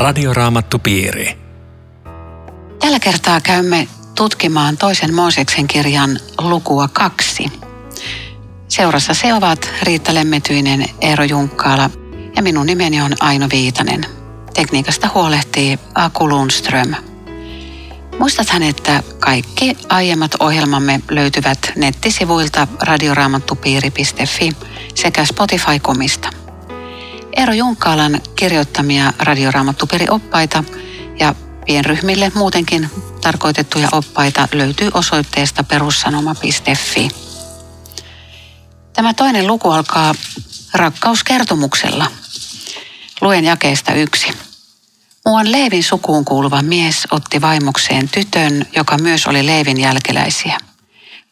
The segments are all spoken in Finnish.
Radioraamattupiiri. Tällä kertaa käymme tutkimaan toisen Mooseksen kirjan lukua kaksi. Seurassa se ovat Riitta Lemmetyinen, Eero Junkkaala ja minun nimeni on Aino Viitanen. Tekniikasta huolehtii Aku Lundström. Muistathan, että kaikki aiemmat ohjelmamme löytyvät nettisivuilta radioraamattupiiri.fi sekä Spotify-komista. Eero Junkkaalan kirjoittamia radioraamattupiiri-oppaita ja pienryhmille muutenkin tarkoitettuja oppaita löytyy osoitteesta perussanoma.fi. Tämä toinen luku alkaa rakkauskertomuksella. Luen jakeesta yksi. Muuan Leevin sukuun kuuluva mies otti vaimokseen tytön, joka myös oli Leevin jälkeläisiä.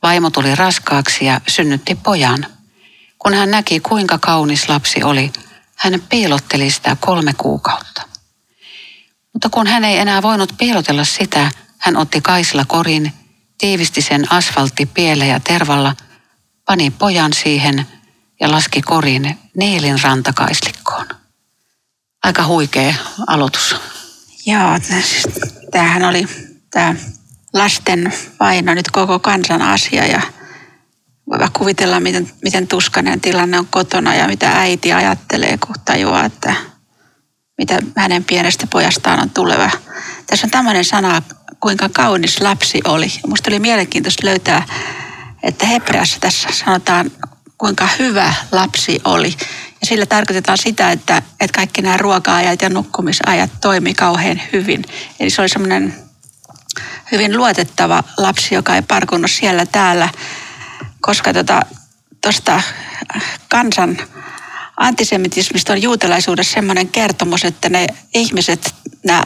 Vaimo tuli raskaaksi ja synnytti pojan. Kun hän näki, kuinka kaunis lapsi oli, hän piilotteli sitä kolme kuukautta. Mutta kun hän ei enää voinut piilotella sitä, hän otti kaisla korin, tiivisti sen asfaltti ja tervalla, pani pojan siihen ja laski korin Niilin rantakaislikkoon. Aika huikea aloitus. Joo, siis tämähän oli tämä lasten vaino nyt koko kansan asia ja voi kuvitella, miten, miten tuskainen tilanne on kotona ja mitä äiti ajattelee, kun tajuaa, että mitä hänen pienestä pojastaan on tuleva. Tässä on tämmöinen sana, kuinka kaunis lapsi oli. Minusta oli mielenkiintoista löytää, että Hebreassa tässä sanotaan, kuinka hyvä lapsi oli. Ja sillä tarkoitetaan sitä, että, että kaikki nämä ruoka-ajat ja nukkumisajat toimi kauhean hyvin. Eli se oli semmoinen hyvin luotettava lapsi, joka ei parkunut siellä täällä, koska tuosta tota, kansan antisemitismistä on juutalaisuudessa semmoinen kertomus, että ne ihmiset, nämä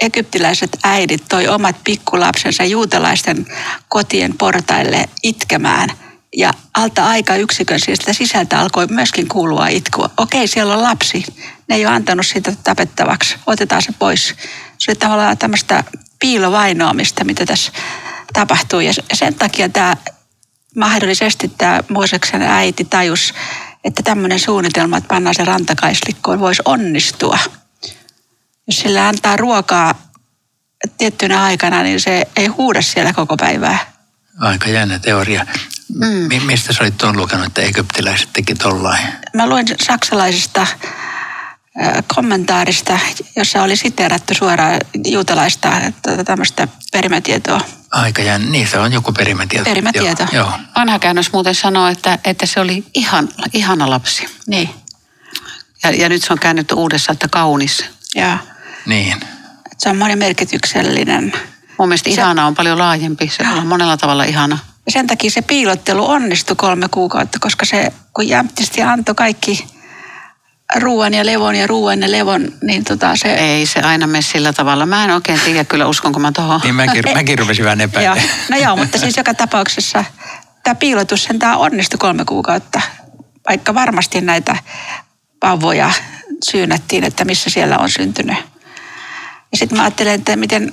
egyptiläiset äidit toi omat pikkulapsensa juutalaisten kotien portaille itkemään – ja alta aika yksikön sieltä sisältä alkoi myöskin kuulua itkua. Okei, siellä on lapsi. Ne ei ole antanut sitä tapettavaksi. Otetaan se pois. Se oli tavallaan tämmöistä piilovainoamista, mitä tässä tapahtuu. Ja sen takia tämä mahdollisesti tämä Mooseksen äiti tajus, että tämmöinen suunnitelma, että pannaan se rantakaislikkoon, voisi onnistua. Jos sillä antaa ruokaa tiettynä aikana, niin se ei huuda siellä koko päivää. Aika jännä teoria. Mm. Mistä sä olit tuon lukenut, että egyptiläiset teki tollain? Mä luin saksalaisesta kommentaarista, jossa oli siteerattu suoraan juutalaista tämmöistä perimätietoa. Aika jännä. Niin, se on joku perimätieto. Perimätieto. Joo. Joo. Vanha käännös muuten sanoo, että, että se oli ihan, ihana lapsi. Niin. Ja, ja nyt se on käännetty uudessa, että kaunis. Joo. Niin. Se on monimerkityksellinen. Mun mielestä se... ihana on paljon laajempi. Se on monella tavalla ihana. Ja sen takia se piilottelu onnistui kolme kuukautta, koska se, kun jämptisti antoi kaikki ruoan ja levon ja ruoan ja levon, niin tota se... Ei se aina mene sillä tavalla. Mä en oikein tiedä kyllä, uskonko mä tohon. Niin mäkin, mäkin rupesin vähän epäilemään. No joo, mutta siis joka tapauksessa tämä piilotus sen tämä onnistui kolme kuukautta. Vaikka varmasti näitä vauvoja syynättiin, että missä siellä on syntynyt. Ja sitten mä ajattelen, että miten,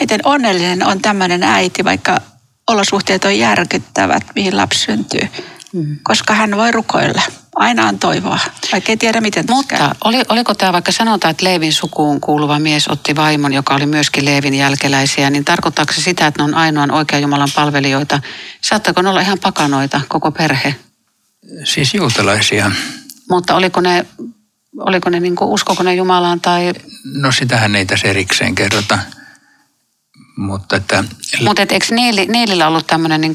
miten onnellinen on tämmöinen äiti, vaikka olosuhteet on järkyttävät, mihin lapsi syntyy. Mm. Koska hän voi rukoilla. Aina on toivoa, vaikka ei tiedä miten Mutta oli, oliko tämä vaikka sanotaan, että Leevin sukuun kuuluva mies otti vaimon, joka oli myöskin Leevin jälkeläisiä, niin tarkoittaako se sitä, että ne on ainoan oikean Jumalan palvelijoita? Saattaako ne olla ihan pakanoita, koko perhe? Siis juutalaisia. Mutta oliko ne, oliko ne niin kuin, uskoko ne Jumalaan tai... No sitähän ei tässä erikseen kerrota. Mutta että... Mutta et, eikö Niili, Niilillä ollut tämmöinen niin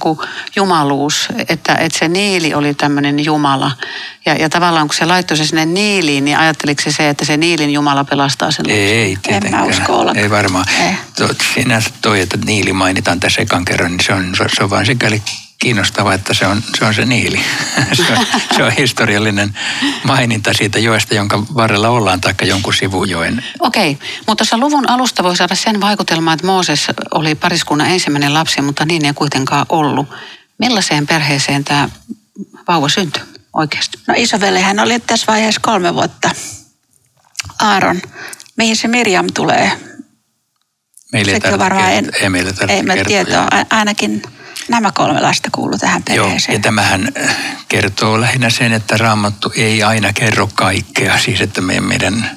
jumaluus, että, että se Niili oli tämmöinen jumala. Ja, ja tavallaan kun se laittoi se sinne Niiliin, niin ajatteliko se se, että se Niilin jumala pelastaa sen Ei, ei tietenkään. En mä usko. Ei varmaan. Ei. Sinänsä toi, että Niili mainitaan tässä ekan kerran, niin se on, se on vain sikäli kiinnostava, että se on se, on se Niili. se, on, se on historiallinen maininta siitä joesta, jonka varrella ollaan, taikka jonkun sivujoen. Okei, okay. mutta tuossa luvun alusta voi saada sen vaikutelman, että Mooses oli pariskunnan ensimmäinen lapsi, mutta niin ei kuitenkaan ollut. Millaiseen perheeseen tämä vauva syntyi oikeasti? No hän oli tässä vaiheessa kolme vuotta. Aaron. Mihin se Mirjam tulee? Meillä ei, varmaan en, ei meillä ei me tietoa. Ainakin Nämä kolme lasta kuuluu tähän Joo, perheeseen. ja tämähän äh, kertoo lähinnä sen, että raamattu ei aina kerro kaikkea. Siis että me, meidän,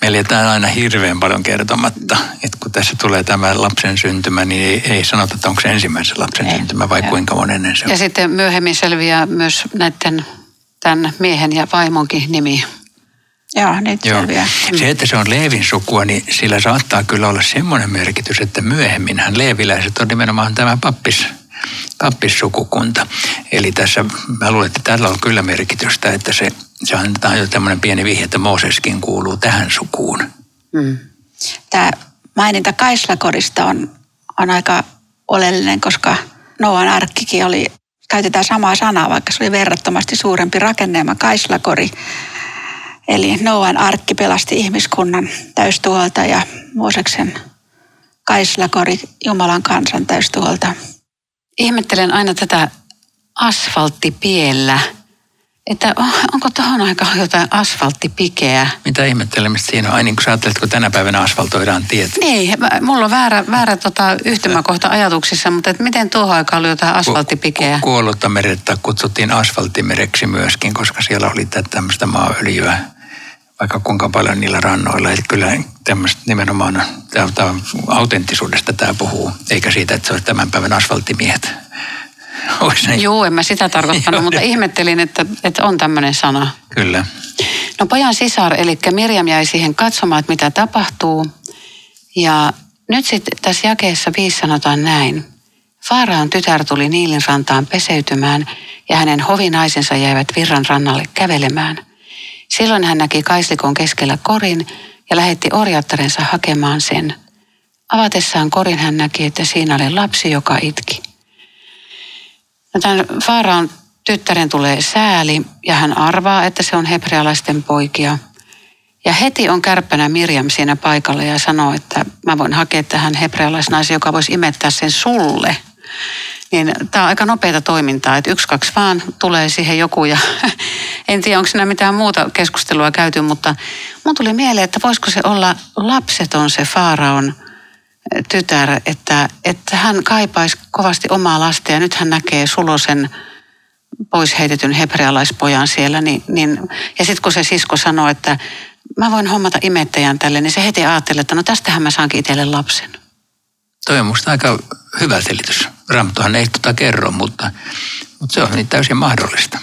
meillä jätetään aina hirveän paljon kertomatta. Et kun tässä tulee tämä lapsen syntymä, niin ei, ei sanota, että onko se ensimmäisen lapsen Ei, syntymä vai joo. kuinka monennen se on. Ja sitten myöhemmin selviää myös näiden tämän miehen ja vaimonkin nimi. Joo, nyt Joo. selviää. Se, että se on Leevin sukua, niin sillä saattaa kyllä olla semmoinen merkitys, että myöhemminhän leeviläiset on nimenomaan tämä pappis, pappissukukunta. Eli tässä mä luulen, että tällä on kyllä merkitystä, että se, se annetaan jo tämmöinen pieni vihje, että Mooseskin kuuluu tähän sukuun. Mm. Tämä maininta Kaislakorista on, on aika oleellinen, koska Noan arkkikin oli, käytetään samaa sanaa, vaikka se oli verrattomasti suurempi rakennelma, Kaislakori. Eli Noan arkki pelasti ihmiskunnan täystuholta ja Mooseksen Kaislakori Jumalan kansan täystuholta. Ihmettelen aina tätä asfalttipiellä, että onko tuohon aikaan jotain asfalttipikeä. Mitä ihmettelemistä siinä on? Ai niin kuin sä ajattelet, kun tänä päivänä asfaltoidaan tiet. Niin, mulla on väärä, väärä tota, yhtymäkohta ajatuksissa, mutta et miten tuohon aikaan oli jotain asfalttipikeä? Kuollutta merettä kutsuttiin asfalttimereksi myöskin, koska siellä oli tä- tämmöistä maaöljyä vaikka kuinka paljon niillä rannoilla. Eli kyllä tämmöistä nimenomaan, tämä, tämä autenttisuudesta tämä puhuu, eikä siitä, että se olisi tämän päivän asfalttimiehet. Joo, en mä sitä tarkoittanut, mutta ihmettelin, että, että on tämmöinen sana. Kyllä. No pojan sisar, eli Mirjam jäi siihen katsomaan, että mitä tapahtuu. Ja nyt sitten tässä jakeessa viisi sanotaan näin. Faaraan tytär tuli Niilin rantaan peseytymään ja hänen hovinaisensa jäivät virran rannalle kävelemään. Silloin hän näki kaislikon keskellä korin ja lähetti orjattarensa hakemaan sen. Avatessaan korin hän näki, että siinä oli lapsi, joka itki. No tämän Faaraan tyttären tulee sääli ja hän arvaa, että se on hebrealaisten poikia. Ja heti on kärppänä Mirjam siinä paikalla ja sanoo, että mä voin hakea tähän hebrealaisnaisen, joka voisi imettää sen sulle. Niin tämä on aika nopeata toimintaa, että yksi, kaksi vaan tulee siihen joku ja en tiedä, onko siinä mitään muuta keskustelua käyty, mutta mun tuli mieleen, että voisiko se olla lapseton se Faaraon tytär, että, että hän kaipaisi kovasti omaa lasta ja nyt hän näkee sulosen pois heitetyn hebrealaispojan siellä. Niin, niin, ja sitten kun se sisko sanoo, että mä voin hommata imettäjän tälle, niin se heti ajattelee, että no tästähän mä saankin itselle lapsen. Toi on musta aika hyvä selitys. Raamattuhan ei tota kerro, mutta, mutta se on niin täysin mahdollista.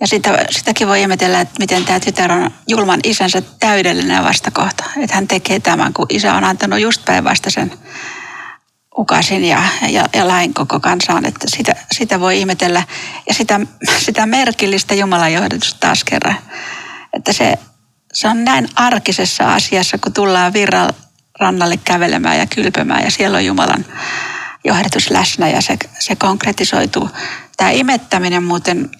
Ja sitä, sitäkin voi ihmetellä, että miten tämä tytär on julman isänsä täydellinen vastakohta. Että hän tekee tämän, kun isä on antanut just päinvastaisen ukasin ja, ja, ja lain koko kansaan. Että sitä, sitä voi ihmetellä. Ja sitä, sitä merkillistä Jumalan johdatusta taas kerran. Että se, se on näin arkisessa asiassa, kun tullaan virran rannalle kävelemään ja kylpemään ja siellä on Jumalan johdatus läsnä ja se, se konkretisoituu. Tämä imettäminen muuten,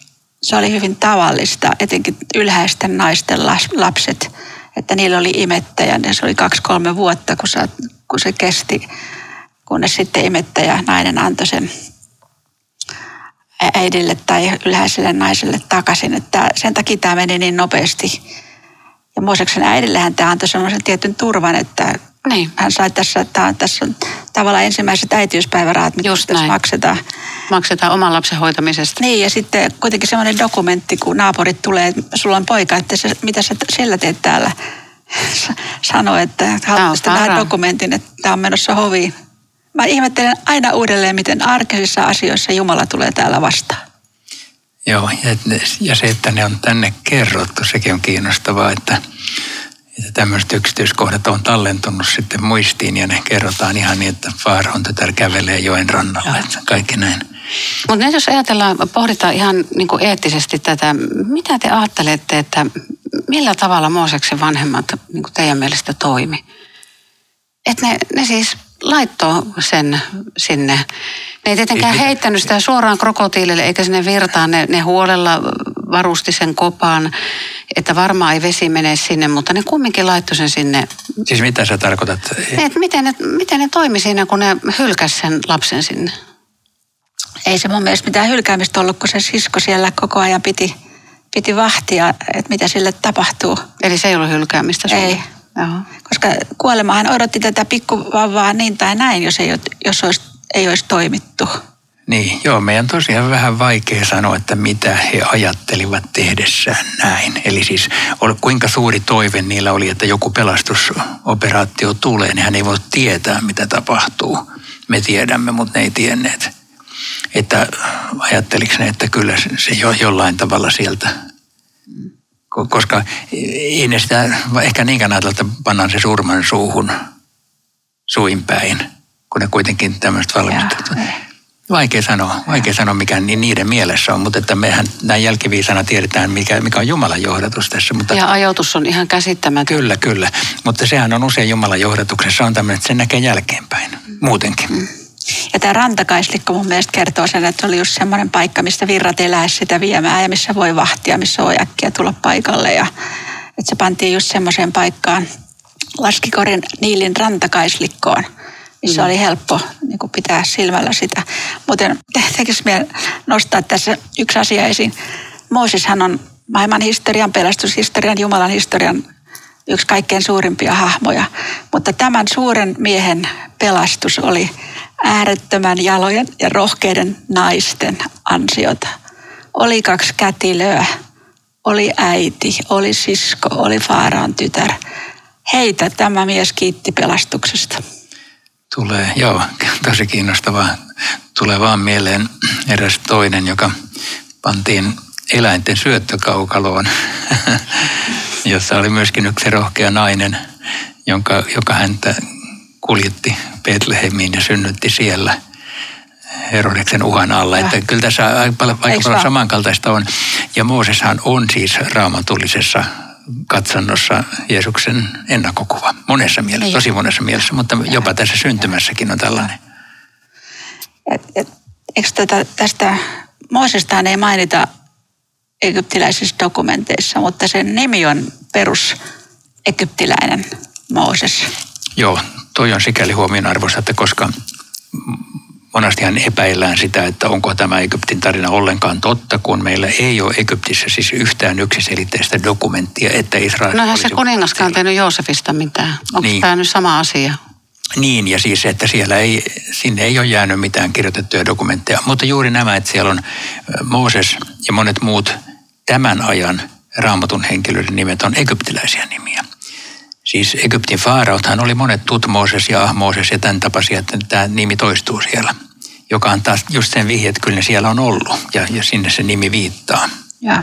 se oli hyvin tavallista, etenkin ylhäisten naisten lapset, että niillä oli imettäjä. Ja se oli kaksi-kolme vuotta, kun, sä, kun se kesti, kunnes sitten imettäjä nainen antoi sen äidille tai ylhäiselle naiselle takaisin. Että sen takia tämä meni niin nopeasti. Ja Mooseksen äidillehän tämä antoi sellaisen tietyn turvan, että Niin, hän sai tässä, että tässä on tavallaan ensimmäiset äitiyspäivärahat, mitä Just tässä näin. maksetaan. maksetaan oman lapsen hoitamisesta. Niin, ja sitten kuitenkin semmoinen dokumentti, kun naapurit tulee, että sulla on poika, että se, mitä sä siellä teet täällä? Sano, että haluaisitte nähdä parha. dokumentin, että tämä on menossa hoviin. Mä ihmettelen aina uudelleen, miten arkisissa asioissa Jumala tulee täällä vastaan. Joo, ja, ja se, että ne on tänne kerrottu, sekin on kiinnostavaa, että, että tämmöiset yksityiskohdat on tallentunut sitten muistiin ja ne kerrotaan ihan niin, että Faaron tytär kävelee joen rannalla, että kaikki näin. Mutta nyt jos ajatellaan, pohditaan ihan niin kuin eettisesti tätä, mitä te ajattelette, että millä tavalla Mooseksen vanhemmat niin kuin teidän mielestä toimi? Että ne, ne siis laittoi sen sinne. Ne ei tietenkään heittänyt sitä suoraan krokotiilille eikä sinne virtaan. Ne, ne huolella varusti sen kopan, että varmaan ei vesi mene sinne, mutta ne kumminkin laittoi sen sinne. Siis mitä sä tarkoitat? Et miten, ne, miten ne toimi siinä, kun ne hylkäs sen lapsen sinne? Ei se mun mielestä mitään hylkäämistä ollut, kun se sisko siellä koko ajan piti, piti vahtia, että mitä sille tapahtuu. Eli se ei ollut hylkäämistä sulle? Ei. Joo. Koska kuolemahan odotti tätä pikkuvauvaa niin tai näin, jos ei, jos olisi, ei olisi toimittu. Niin, joo, meidän tosiaan vähän vaikea sanoa, että mitä he ajattelivat tehdessään näin. Eli siis kuinka suuri toive niillä oli, että joku pelastusoperaatio tulee, niin hän ei voi tietää, mitä tapahtuu. Me tiedämme, mutta ne ei tienneet. Että ajatteliko ne, että kyllä se jo jollain tavalla sieltä koska ei ne sitä ehkä niinkään ajatella, että pannaan se surman suuhun suinpäin, kun ne kuitenkin tämmöistä valmistettu. Vaikea sanoa, vaikea sanoa mikä niiden mielessä on, mutta että mehän näin jälkiviisana tiedetään, mikä, mikä on Jumalan johdatus tässä. Mutta, ja ajoitus on ihan käsittämätön. Kyllä, kyllä. Mutta sehän on usein Jumalan johdatuksessa on tämmöinen, että se näkee jälkeenpäin muutenkin. Mm. Ja tämä rantakaislikko mun mielestä kertoo sen, että se oli just semmoinen paikka, mistä virrat elää sitä viemään ja missä voi vahtia, missä voi äkkiä tulla paikalle. Ja, että se pantiin just semmoiseen paikkaan Laskikorin Niilin rantakaislikkoon, missä mm. oli helppo niin kuin pitää silmällä sitä. Muuten tekisi mieli nostaa tässä yksi asia esiin. Mooseshan on maailman historian, pelastushistorian, Jumalan historian yksi kaikkein suurimpia hahmoja. Mutta tämän suuren miehen pelastus oli äärettömän jalojen ja rohkeiden naisten ansiota. Oli kaksi kätilöä, oli äiti, oli sisko, oli Faaraan tytär. Heitä tämä mies kiitti pelastuksesta. Tulee, joo, tosi kiinnostavaa. Tulee vaan mieleen eräs toinen, joka pantiin eläinten syöttökaukaloon, jossa oli myöskin yksi rohkea nainen, jonka, joka häntä kuljetti Betlehemiin ja synnytti siellä Herodeksen uhan alla. Että kyllä tässä aika paljon, aika paljon samankaltaista on. Ja Mooseshan on siis raamatullisessa katsannossa Jeesuksen ennakkokuva. Monessa mielessä, niin. tosi monessa mielessä, mutta jopa tässä syntymässäkin on tällainen. Et, et, eikö tätä, tästä Moosestaan ei mainita egyptiläisissä dokumenteissa, mutta sen nimi on perus egyptiläinen Mooses. Joo, toi on sikäli huomionarvoista, että koska monestihan epäillään sitä, että onko tämä Egyptin tarina ollenkaan totta, kun meillä ei ole Egyptissä siis yhtään yksiselitteistä dokumenttia, että Israel No eihän se kuningaskaan tehnyt Joosefista mitään. Onko niin. tämä nyt sama asia? Niin, ja siis, että siellä ei, sinne ei ole jäänyt mitään kirjoitettuja dokumentteja. Mutta juuri nämä, että siellä on Mooses ja monet muut tämän ajan raamatun henkilöiden nimet on egyptiläisiä nimiä. Siis Egyptin faarauthan oli monet Tutmooses ja Ahmooses ja tämän tapaisia, että tämä nimi toistuu siellä. Joka on taas just sen vihje, että kyllä ne siellä on ollut ja, ja sinne se nimi viittaa. Ja.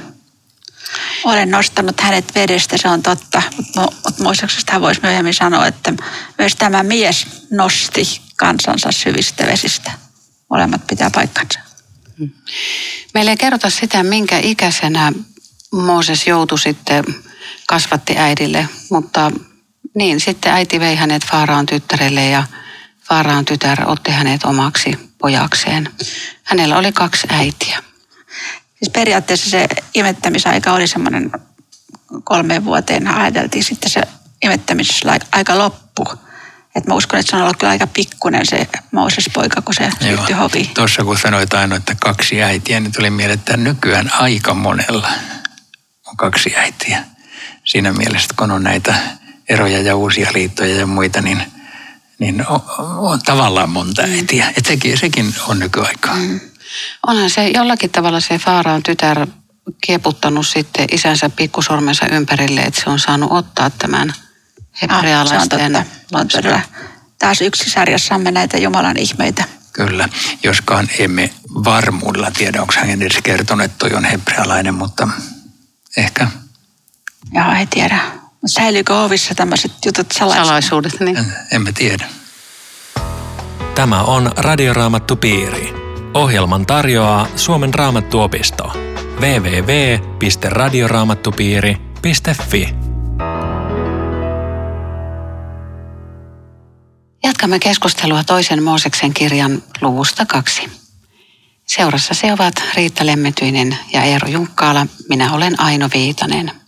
Olen nostanut hänet vedestä, se on totta, mutta, mutta Mooseksesta hän voisi myöhemmin sanoa, että myös tämä mies nosti kansansa syvistä vesistä. Molemmat pitää paikkansa. Meillä ei kerrota sitä, minkä ikäisenä Mooses joutui sitten kasvatti äidille, mutta niin, sitten äiti vei hänet Faaraan tyttärelle ja Faaraan tytär otti hänet omaksi pojakseen. Hänellä oli kaksi äitiä. Siis periaatteessa se imettämisaika oli semmoinen kolmeen vuoteen. Ajateltiin sitten se imettämisessä aika loppu. Et mä uskon, että se on ollut kyllä aika pikkunen se Mooses-poika, kun se syttyi hovi. Tuossa kun sanoit aina, että kaksi äitiä, niin tuli mieleen, että nykyään aika monella on kaksi äitiä. Siinä mielessä, kun on näitä eroja ja uusia liittoja ja muita, niin, niin on, on tavallaan monta äitiä. Että sekin, sekin on nykyaikaa. Mm. Onhan se jollakin tavalla se Faaraan tytär kieputtanut sitten isänsä pikkusormensa ympärille, että se on saanut ottaa tämän hebrealaisten... Ah. Taas yksi sarjassamme näitä Jumalan ihmeitä. Kyllä, joskaan emme varmuudella tiedä, onko hän edes kertonut, että toi on hebrealainen, mutta ehkä. Joo, ei tiedä. Säilyykö ovissa tämmöiset jutut salaisuudet? Salaisuudet, niin. En, emme tiedä. Tämä on Radioraamattu Piiri. Ohjelman tarjoaa Suomen raamattuopisto. www.radioraamattupiiri.fi Jatkamme keskustelua toisen Mooseksen kirjan luvusta kaksi. Seurassa se ovat Riitta Lemmetyinen ja Eero Junkkaala. Minä olen Aino Viitanen.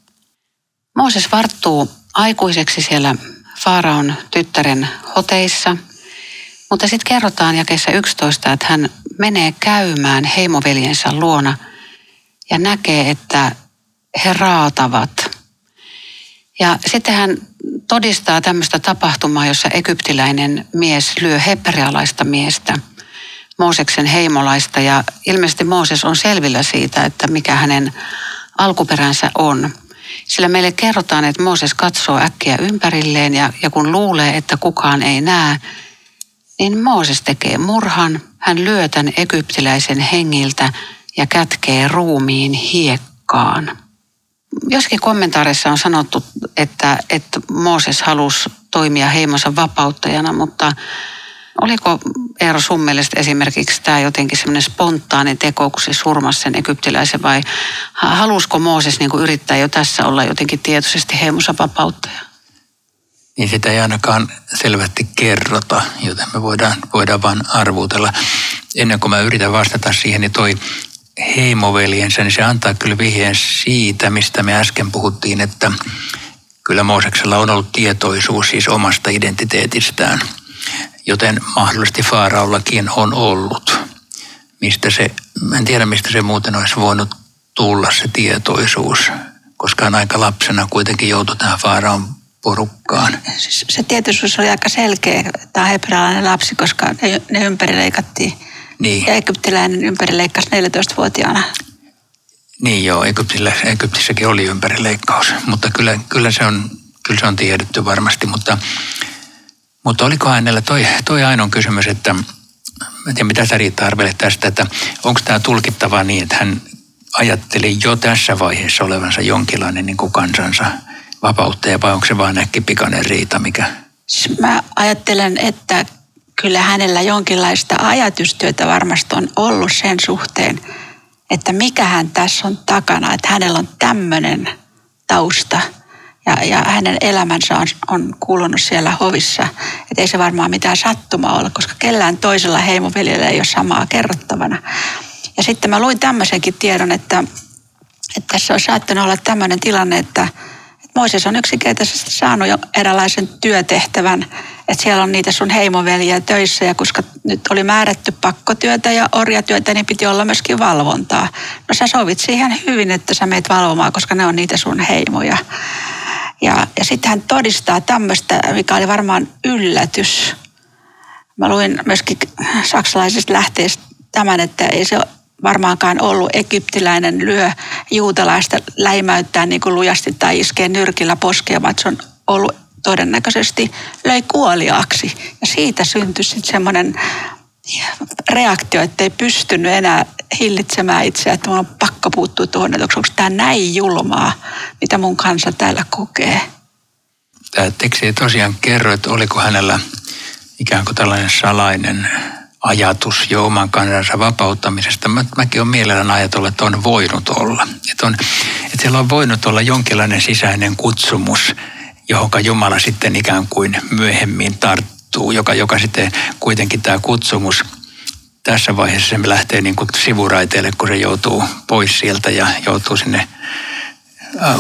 Mooses varttuu aikuiseksi siellä Faaraon tyttären hoteissa, mutta sitten kerrotaan jakeessa 11, että hän menee käymään heimoveljensä luona ja näkee, että he raatavat. Ja sitten hän todistaa tämmöistä tapahtumaa, jossa egyptiläinen mies lyö hebrealaista miestä Mooseksen heimolaista ja ilmeisesti Mooses on selvillä siitä, että mikä hänen alkuperänsä on. Sillä meille kerrotaan, että Mooses katsoo äkkiä ympärilleen ja, ja kun luulee, että kukaan ei näe, niin Mooses tekee murhan. Hän lyö tämän egyptiläisen hengiltä ja kätkee ruumiin hiekkaan. Joskin kommentaareissa on sanottu, että, että Mooses halusi toimia heimonsa vapauttajana, mutta Oliko Eero sun mielestä esimerkiksi tämä jotenkin semmoinen spontaani teko, kun se surmasi sen egyptiläisen vai halusko Mooses niin yrittää jo tässä olla jotenkin tietoisesti heimonsa vapauttaja? Niin sitä ei ainakaan selvästi kerrota, joten me voidaan, voidaan vain arvuutella. Ennen kuin mä yritän vastata siihen, niin toi heimoveljensä, niin se antaa kyllä vihjeen siitä, mistä me äsken puhuttiin, että kyllä Mooseksella on ollut tietoisuus siis omasta identiteetistään – joten mahdollisesti Faaraullakin on ollut. Mistä se, en tiedä mistä se muuten olisi voinut tulla se tietoisuus, koska hän aika lapsena kuitenkin joutui tähän Faaraon porukkaan. Siis se tietoisuus oli aika selkeä, tämä hebrealainen lapsi, koska ne, ne ympärileikattiin. Niin. Ja egyptiläinen ympärileikkasi 14-vuotiaana. Niin joo, Egyptissä, Egyptissäkin oli ympärileikkaus, mutta kyllä, kyllä, se on, kyllä se on tiedetty varmasti, mutta mutta oliko hänellä toi, toi ainoa kysymys, että mä tiedän mitä sä Riitta arvelet tästä, että onko tämä tulkittava niin, että hän ajatteli jo tässä vaiheessa olevansa jonkinlainen niin kuin kansansa vapauttaja vai onko se vaan äkki pikainen riita, mikä? Siis mä ajattelen, että kyllä hänellä jonkinlaista ajatustyötä varmasti on ollut sen suhteen, että mikä hän tässä on takana, että hänellä on tämmöinen tausta – ja, ja hänen elämänsä on, on kuulunut siellä hovissa. Että ei se varmaan mitään sattumaa ole, koska kellään toisella heimoveljellä ei ole samaa kerrottavana. Ja sitten mä luin tämmöisenkin tiedon, että, että tässä on saattanut olla tämmöinen tilanne, että, että Moises on yksinkertaisesti saanut jo eräänlaisen työtehtävän, että siellä on niitä sun heimoveliä töissä ja koska nyt oli määrätty pakkotyötä ja orjatyötä, niin piti olla myöskin valvontaa. No sä sovit siihen hyvin, että sä meet valvomaan, koska ne on niitä sun heimoja. Ja, ja sitten hän todistaa tämmöistä, mikä oli varmaan yllätys. Mä luin myöskin saksalaisesta lähteestä tämän, että ei se varmaankaan ollut egyptiläinen lyö juutalaista läimäyttää niin kuin lujasti tai iskee nyrkillä poskea, vaan se on ollut todennäköisesti löi kuoliaaksi. Ja siitä syntyi sitten semmoinen reaktio, että ei pystynyt enää hillitsemään itseä, että mun on pakko puuttua tuohon, että onko tämä näin julmaa, mitä mun kanssa täällä kokee. Tämä teksti ei tosiaan kerro, että oliko hänellä ikään kuin tällainen salainen ajatus jo oman kansansa vapauttamisesta. Mä, mäkin olen mielellään ajatellut, että on voinut olla. Että, on, että siellä on voinut olla jonkinlainen sisäinen kutsumus, johon Jumala sitten ikään kuin myöhemmin tarttuu muuttuu, joka, joka sitten kuitenkin tämä kutsumus tässä vaiheessa se lähtee niin kuin sivuraiteelle, kun se joutuu pois sieltä ja joutuu sinne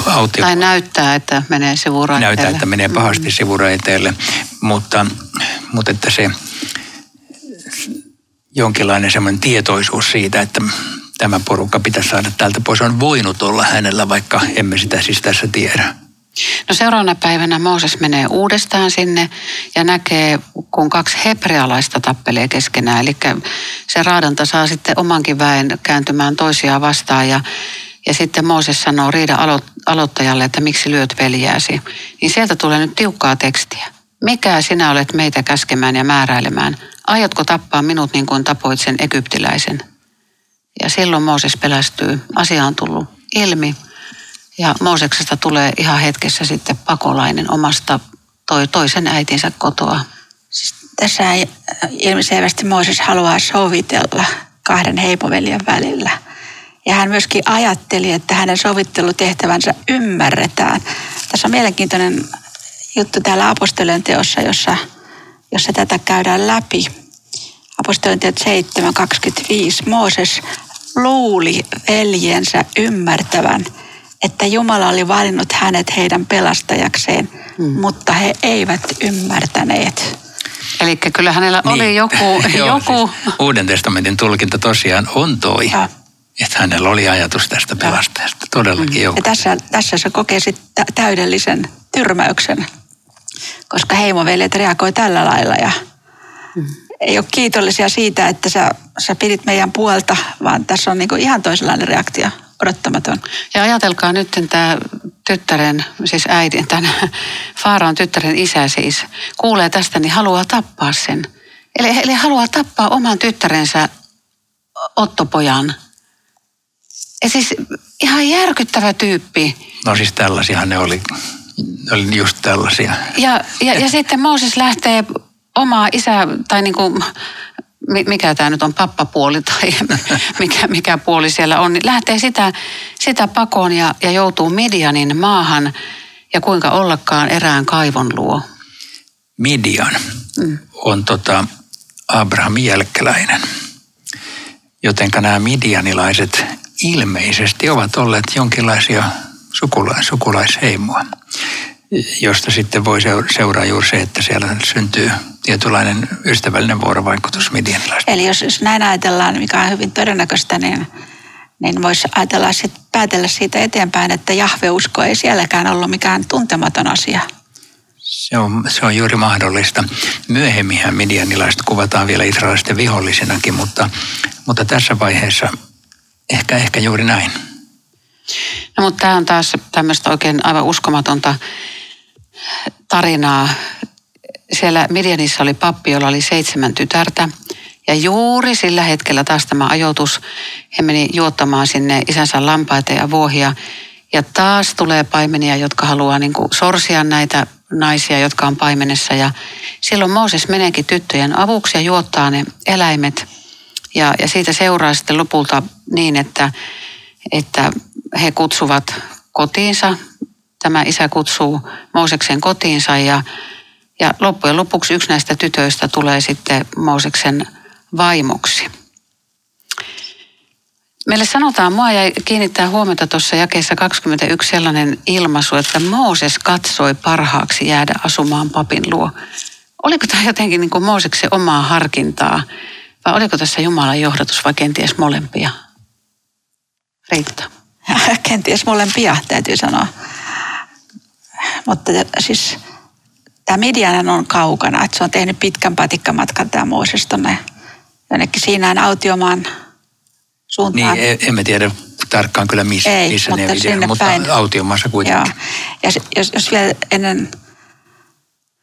autio. Tai näyttää, että menee sivuraiteelle. Näyttää, että menee pahasti mm. sivuraiteelle, mutta, mutta että se jonkinlainen semmoinen tietoisuus siitä, että tämä porukka pitäisi saada täältä pois, on voinut olla hänellä, vaikka emme sitä siis tässä tiedä. No seuraavana päivänä Mooses menee uudestaan sinne ja näkee, kun kaksi hebrealaista tappelee keskenään. Eli se raadanta saa sitten omankin väen kääntymään toisiaan vastaan ja, ja sitten Mooses sanoo riida alo, aloittajalle, että miksi lyöt veljääsi. Niin sieltä tulee nyt tiukkaa tekstiä. Mikä sinä olet meitä käskemään ja määräilemään? Aiotko tappaa minut niin kuin tapoit sen egyptiläisen? Ja silloin Mooses pelästyy. Asia on tullut ilmi ja Mooseksesta tulee ihan hetkessä sitten pakolainen omasta toi, toisen äitinsä kotoa. Siis tässä ilmiselvästi Mooses haluaa sovitella kahden heipoveljen välillä. Ja hän myöskin ajatteli, että hänen sovittelutehtävänsä ymmärretään. Tässä on mielenkiintoinen juttu täällä apostolien teossa, jossa, jossa tätä käydään läpi. Apostolien teot 7.25. Mooses luuli veljensä ymmärtävän – että Jumala oli valinnut hänet heidän pelastajakseen, hmm. mutta he eivät ymmärtäneet. Eli kyllä hänellä niin. oli joku... joku... Siis Uuden testamentin tulkinta tosiaan on toi. Ja. Että hänellä oli ajatus tästä pelastajasta, todellakin joku. Ja tässä, tässä se kokee sitten täydellisen tyrmäyksen, koska heimoveljet reagoi tällä lailla ja, mm. ei ole kiitollisia siitä, että sä, sä pidit meidän puolta, vaan tässä on niinku ihan toisenlainen reaktio, odottamaton. Ja ajatelkaa nyt tämä tyttären, siis äidin, tämän Faaraan tyttären isä siis, kuulee tästä, niin haluaa tappaa sen. Eli, eli haluaa tappaa oman tyttärensä Ottopojan. Ja siis ihan järkyttävä tyyppi. No siis tällaisiahan ne oli. Ne oli just tällaisia. Ja, ja, ja sitten Mooses lähtee omaa isää, tai niin kuin, mikä tämä nyt on, pappapuoli tai mikä, mikä puoli siellä on, niin lähtee sitä, sitä pakoon ja, ja joutuu Midianin maahan ja kuinka ollakaan erään kaivon luo. Midian mm. on tota Abrahamin jälkeläinen. Jotenka nämä midianilaiset ilmeisesti ovat olleet jonkinlaisia sukulais, sukulaisheimoa, josta sitten voi seuraa juuri se, että siellä syntyy tietynlainen ystävällinen vuorovaikutus midianilaisista. Eli jos, jos näin ajatellaan, mikä on hyvin todennäköistä, niin, niin voisi ajatella sit, päätellä siitä eteenpäin, että Jahve-usko ei sielläkään ollut mikään tuntematon asia. Se on, se on juuri mahdollista. Myöhemminhän midianilaiset kuvataan vielä israelisten vihollisinakin, mutta, mutta tässä vaiheessa ehkä, ehkä juuri näin. No mutta tämä on taas tämmöistä oikein aivan uskomatonta tarinaa. Siellä Midianissa oli pappi, jolla oli seitsemän tytärtä. Ja juuri sillä hetkellä taas tämä ajoitus, he meni juottamaan sinne isänsä lampaita ja vuohia. Ja taas tulee paimenia, jotka haluaa niin kuin sorsia näitä naisia, jotka on paimenessa. Ja silloin Mooses meneekin tyttöjen avuksi ja juottaa ne eläimet. Ja, ja siitä seuraa sitten lopulta niin, että, että he kutsuvat kotiinsa. Tämä isä kutsuu Mooseksen kotiinsa ja, ja loppujen lopuksi yksi näistä tytöistä tulee sitten Mooseksen vaimoksi. Meille sanotaan, mua ja kiinnittää huomiota tuossa jakeessa 21 sellainen ilmaisu, että Mooses katsoi parhaaksi jäädä asumaan papin luo. Oliko tämä jotenkin niin kuin Mooseksen omaa harkintaa vai oliko tässä Jumalan johdatus vai kenties molempia? Riitta. kenties molempia, täytyy sanoa. Mutta siis tämä Midian on kaukana, että se on tehnyt pitkän patikkamatkan tämä Mooses tuonne jonnekin Siinään autiomaan suuntaan. Niin, emme tiedä tarkkaan kyllä missä, Ei, missä mutta ne video, mutta päin. autiomaassa kuitenkin. Joo. Ja jos, jos vielä ennen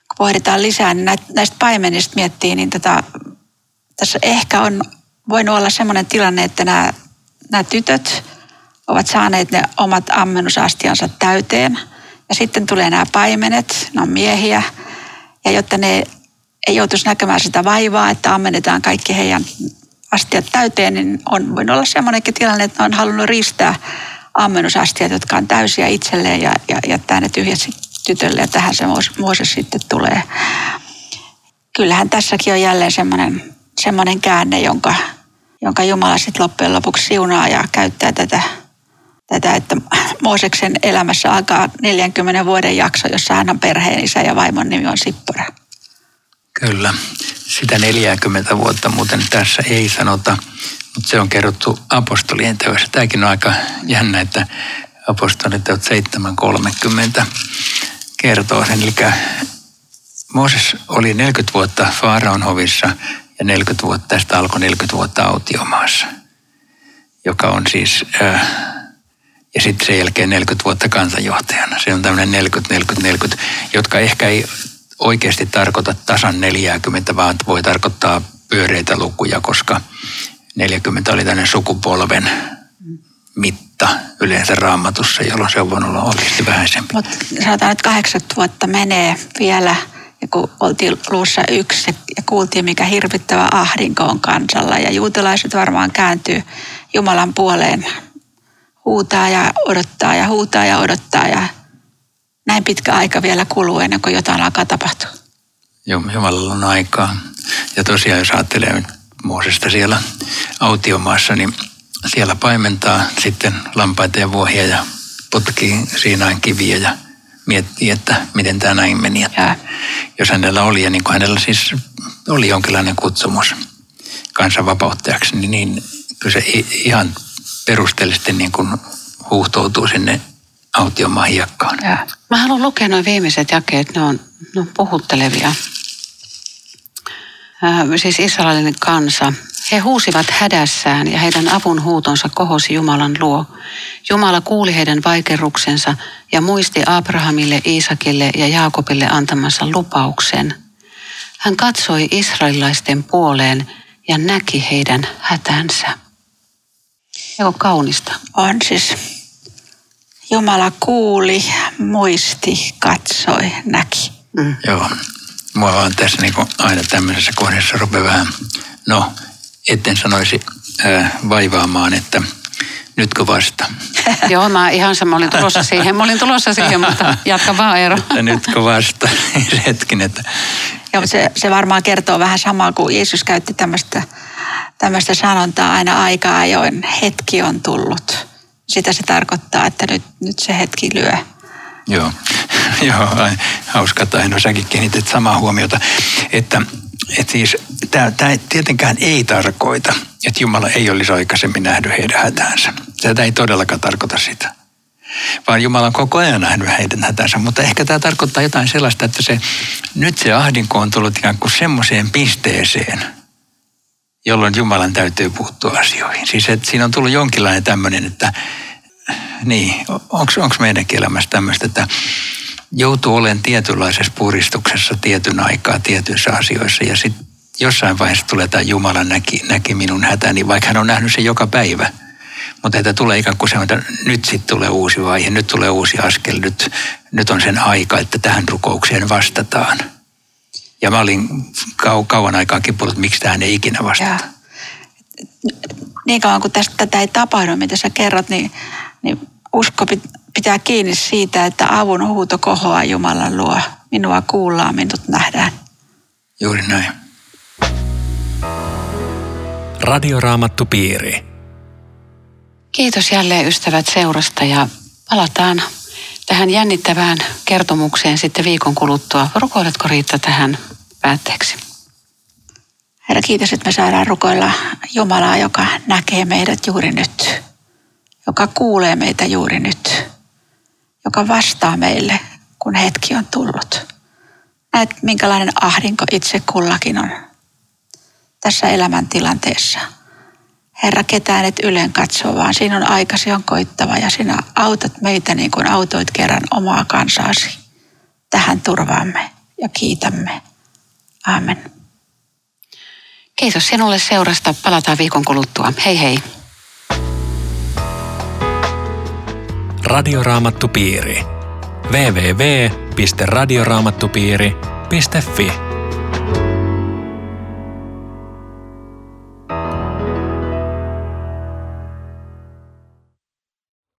kun pohditaan lisää, niin näistä paimenista miettii, niin tota, tässä ehkä on voinut olla sellainen tilanne, että nämä, nämä tytöt ovat saaneet ne omat ammennusastiansa täyteen. Ja sitten tulee nämä paimenet, ne on miehiä. Ja jotta ne ei joutuisi näkemään sitä vaivaa, että ammennetaan kaikki heidän astiat täyteen, niin on voinut olla semmoinenkin tilanne, että ne on halunnut riistää ammennusastiat, jotka on täysiä itselleen ja, ja jättää ne tyhjät tytölle ja tähän se Mooses sitten tulee. Kyllähän tässäkin on jälleen semmoinen, semmoinen käänne, jonka, jonka Jumala sitten loppujen lopuksi siunaa ja käyttää tätä tätä, että Mooseksen elämässä alkaa 40 vuoden jakso, jossa hän on perheen isä ja vaimon nimi on Sippora. Kyllä. Sitä 40 vuotta muuten tässä ei sanota, mutta se on kerrottu apostolien teoissa. Tämäkin on aika jännä, että apostolien teot 7.30 kertoo sen. Eli Mooses oli 40 vuotta Faaraon hovissa ja 40 vuotta, tästä alkoi 40 vuotta autiomaassa, joka on siis äh, ja sitten sen jälkeen 40 vuotta kansanjohtajana. Se on tämmöinen 40-40-40, jotka ehkä ei oikeasti tarkoita tasan 40, vaan voi tarkoittaa pyöreitä lukuja, koska 40 oli tämmöinen sukupolven mitta yleensä raamatussa, jolloin se on voinut olla oikeasti vähäisempi. Mutta sanotaan, että 80 vuotta menee vielä, ja kun oltiin luussa yksi ja kuultiin, mikä hirvittävä ahdinko on kansalla, ja juutalaiset varmaan kääntyy Jumalan puoleen huutaa ja odottaa ja huutaa ja odottaa ja näin pitkä aika vielä kuluu ennen kuin jotain alkaa tapahtua. Jumalalla on aikaa. Ja tosiaan jos ajattelee Moosesta siellä autiomaassa, niin siellä paimentaa sitten lampaita ja vuohia ja potkii siinä kiviä ja miettii, että miten tämä näin meni. Ja. Jos hänellä oli, ja niin kuin hänellä siis oli jonkinlainen kutsumus kansan vapauttajaksi, niin, niin kyllä se ihan perusteellisesti niin kuin huuhtoutuu sinne autiomaan hiekkaan. Ja. Mä haluan lukea noin viimeiset jakeet, ne on, ne on puhuttelevia. äh, siis israelin kansa, he huusivat hädässään ja heidän avun huutonsa kohosi Jumalan luo. Jumala kuuli heidän vaikerruksensa ja muisti Abrahamille, Iisakille ja Jaakobille antamansa lupauksen. Hän katsoi israelilaisten puoleen ja näki heidän hätänsä. Eikö kaunista? On siis Jumala kuuli, muisti, katsoi, näki. Mm. Joo. Mua on tässä niin kuin aina tämmöisessä kohdassa rupeaa vähän, no etten sanoisi äh, vaivaamaan, että nytkö vasta. Joo, mä ihan sama olin tulossa siihen. Mä olin tulossa siihen, mutta jatka vaan Eero. Että nytkö vasta. Hetkin, että... Joo, se, se varmaan kertoo vähän samaa kuin Jeesus käytti tämmöistä, tämmöistä sanontaa aina aika ajoin. Hetki on tullut. Sitä se tarkoittaa, että nyt, nyt se hetki lyö. Joo, Joo hauska, tai no säkin kiinnität samaa huomiota, että et siis tämä tietenkään ei tarkoita, että Jumala ei olisi aikaisemmin nähnyt heidän hätäänsä. Tämä ei todellakaan tarkoita sitä. Vaan Jumala on koko ajan nähnyt heidän hätänsä. Mutta ehkä tämä tarkoittaa jotain sellaista, että se, nyt se ahdinko on tullut ikään kuin semmoiseen pisteeseen, jolloin Jumalan täytyy puuttua asioihin. Siis että siinä on tullut jonkinlainen tämmöinen, että niin, onko meidänkin elämässä tämmöistä, että joutuu olemaan tietynlaisessa puristuksessa tietyn aikaa tietyissä asioissa ja sitten jossain vaiheessa tulee tämä Jumala näki, näki minun hätäni, vaikka hän on nähnyt sen joka päivä. Mutta että tulee ikään kuin se, että nyt sitten tulee uusi vaihe, nyt tulee uusi askel, nyt, nyt on sen aika, että tähän rukoukseen vastataan. Ja mä olin kau, kauan aikaa kipuillut, miksi tähän ei ikinä vastata. Ja. Niin kauan kuin tästä tätä ei tapahdu, mitä sä kerrot, niin, niin usko pitää kiinni siitä, että avun huuto kohoaa Jumalan luo. Minua kuullaan, minut nähdään. Juuri näin. Radioraamattu piiri. Kiitos jälleen ystävät seurasta ja palataan tähän jännittävään kertomukseen sitten viikon kuluttua. Rukoiletko Riitta tähän päätteeksi? Herra, kiitos, että me saadaan rukoilla Jumalaa, joka näkee meidät juuri nyt, joka kuulee meitä juuri nyt, joka vastaa meille, kun hetki on tullut. Näet, minkälainen ahdinko itse kullakin on tässä elämäntilanteessa. Herra, ketään et ylen katso, vaan siinä on aikasi on koittava ja sinä autat meitä niin kuin autoit kerran omaa kansaasi. Tähän turvaamme ja kiitämme. Amen. Kiitos sinulle seurasta. Palataan viikon kuluttua. Hei hei. Radioraamattupiiri. www.radioraamattupiiri.fi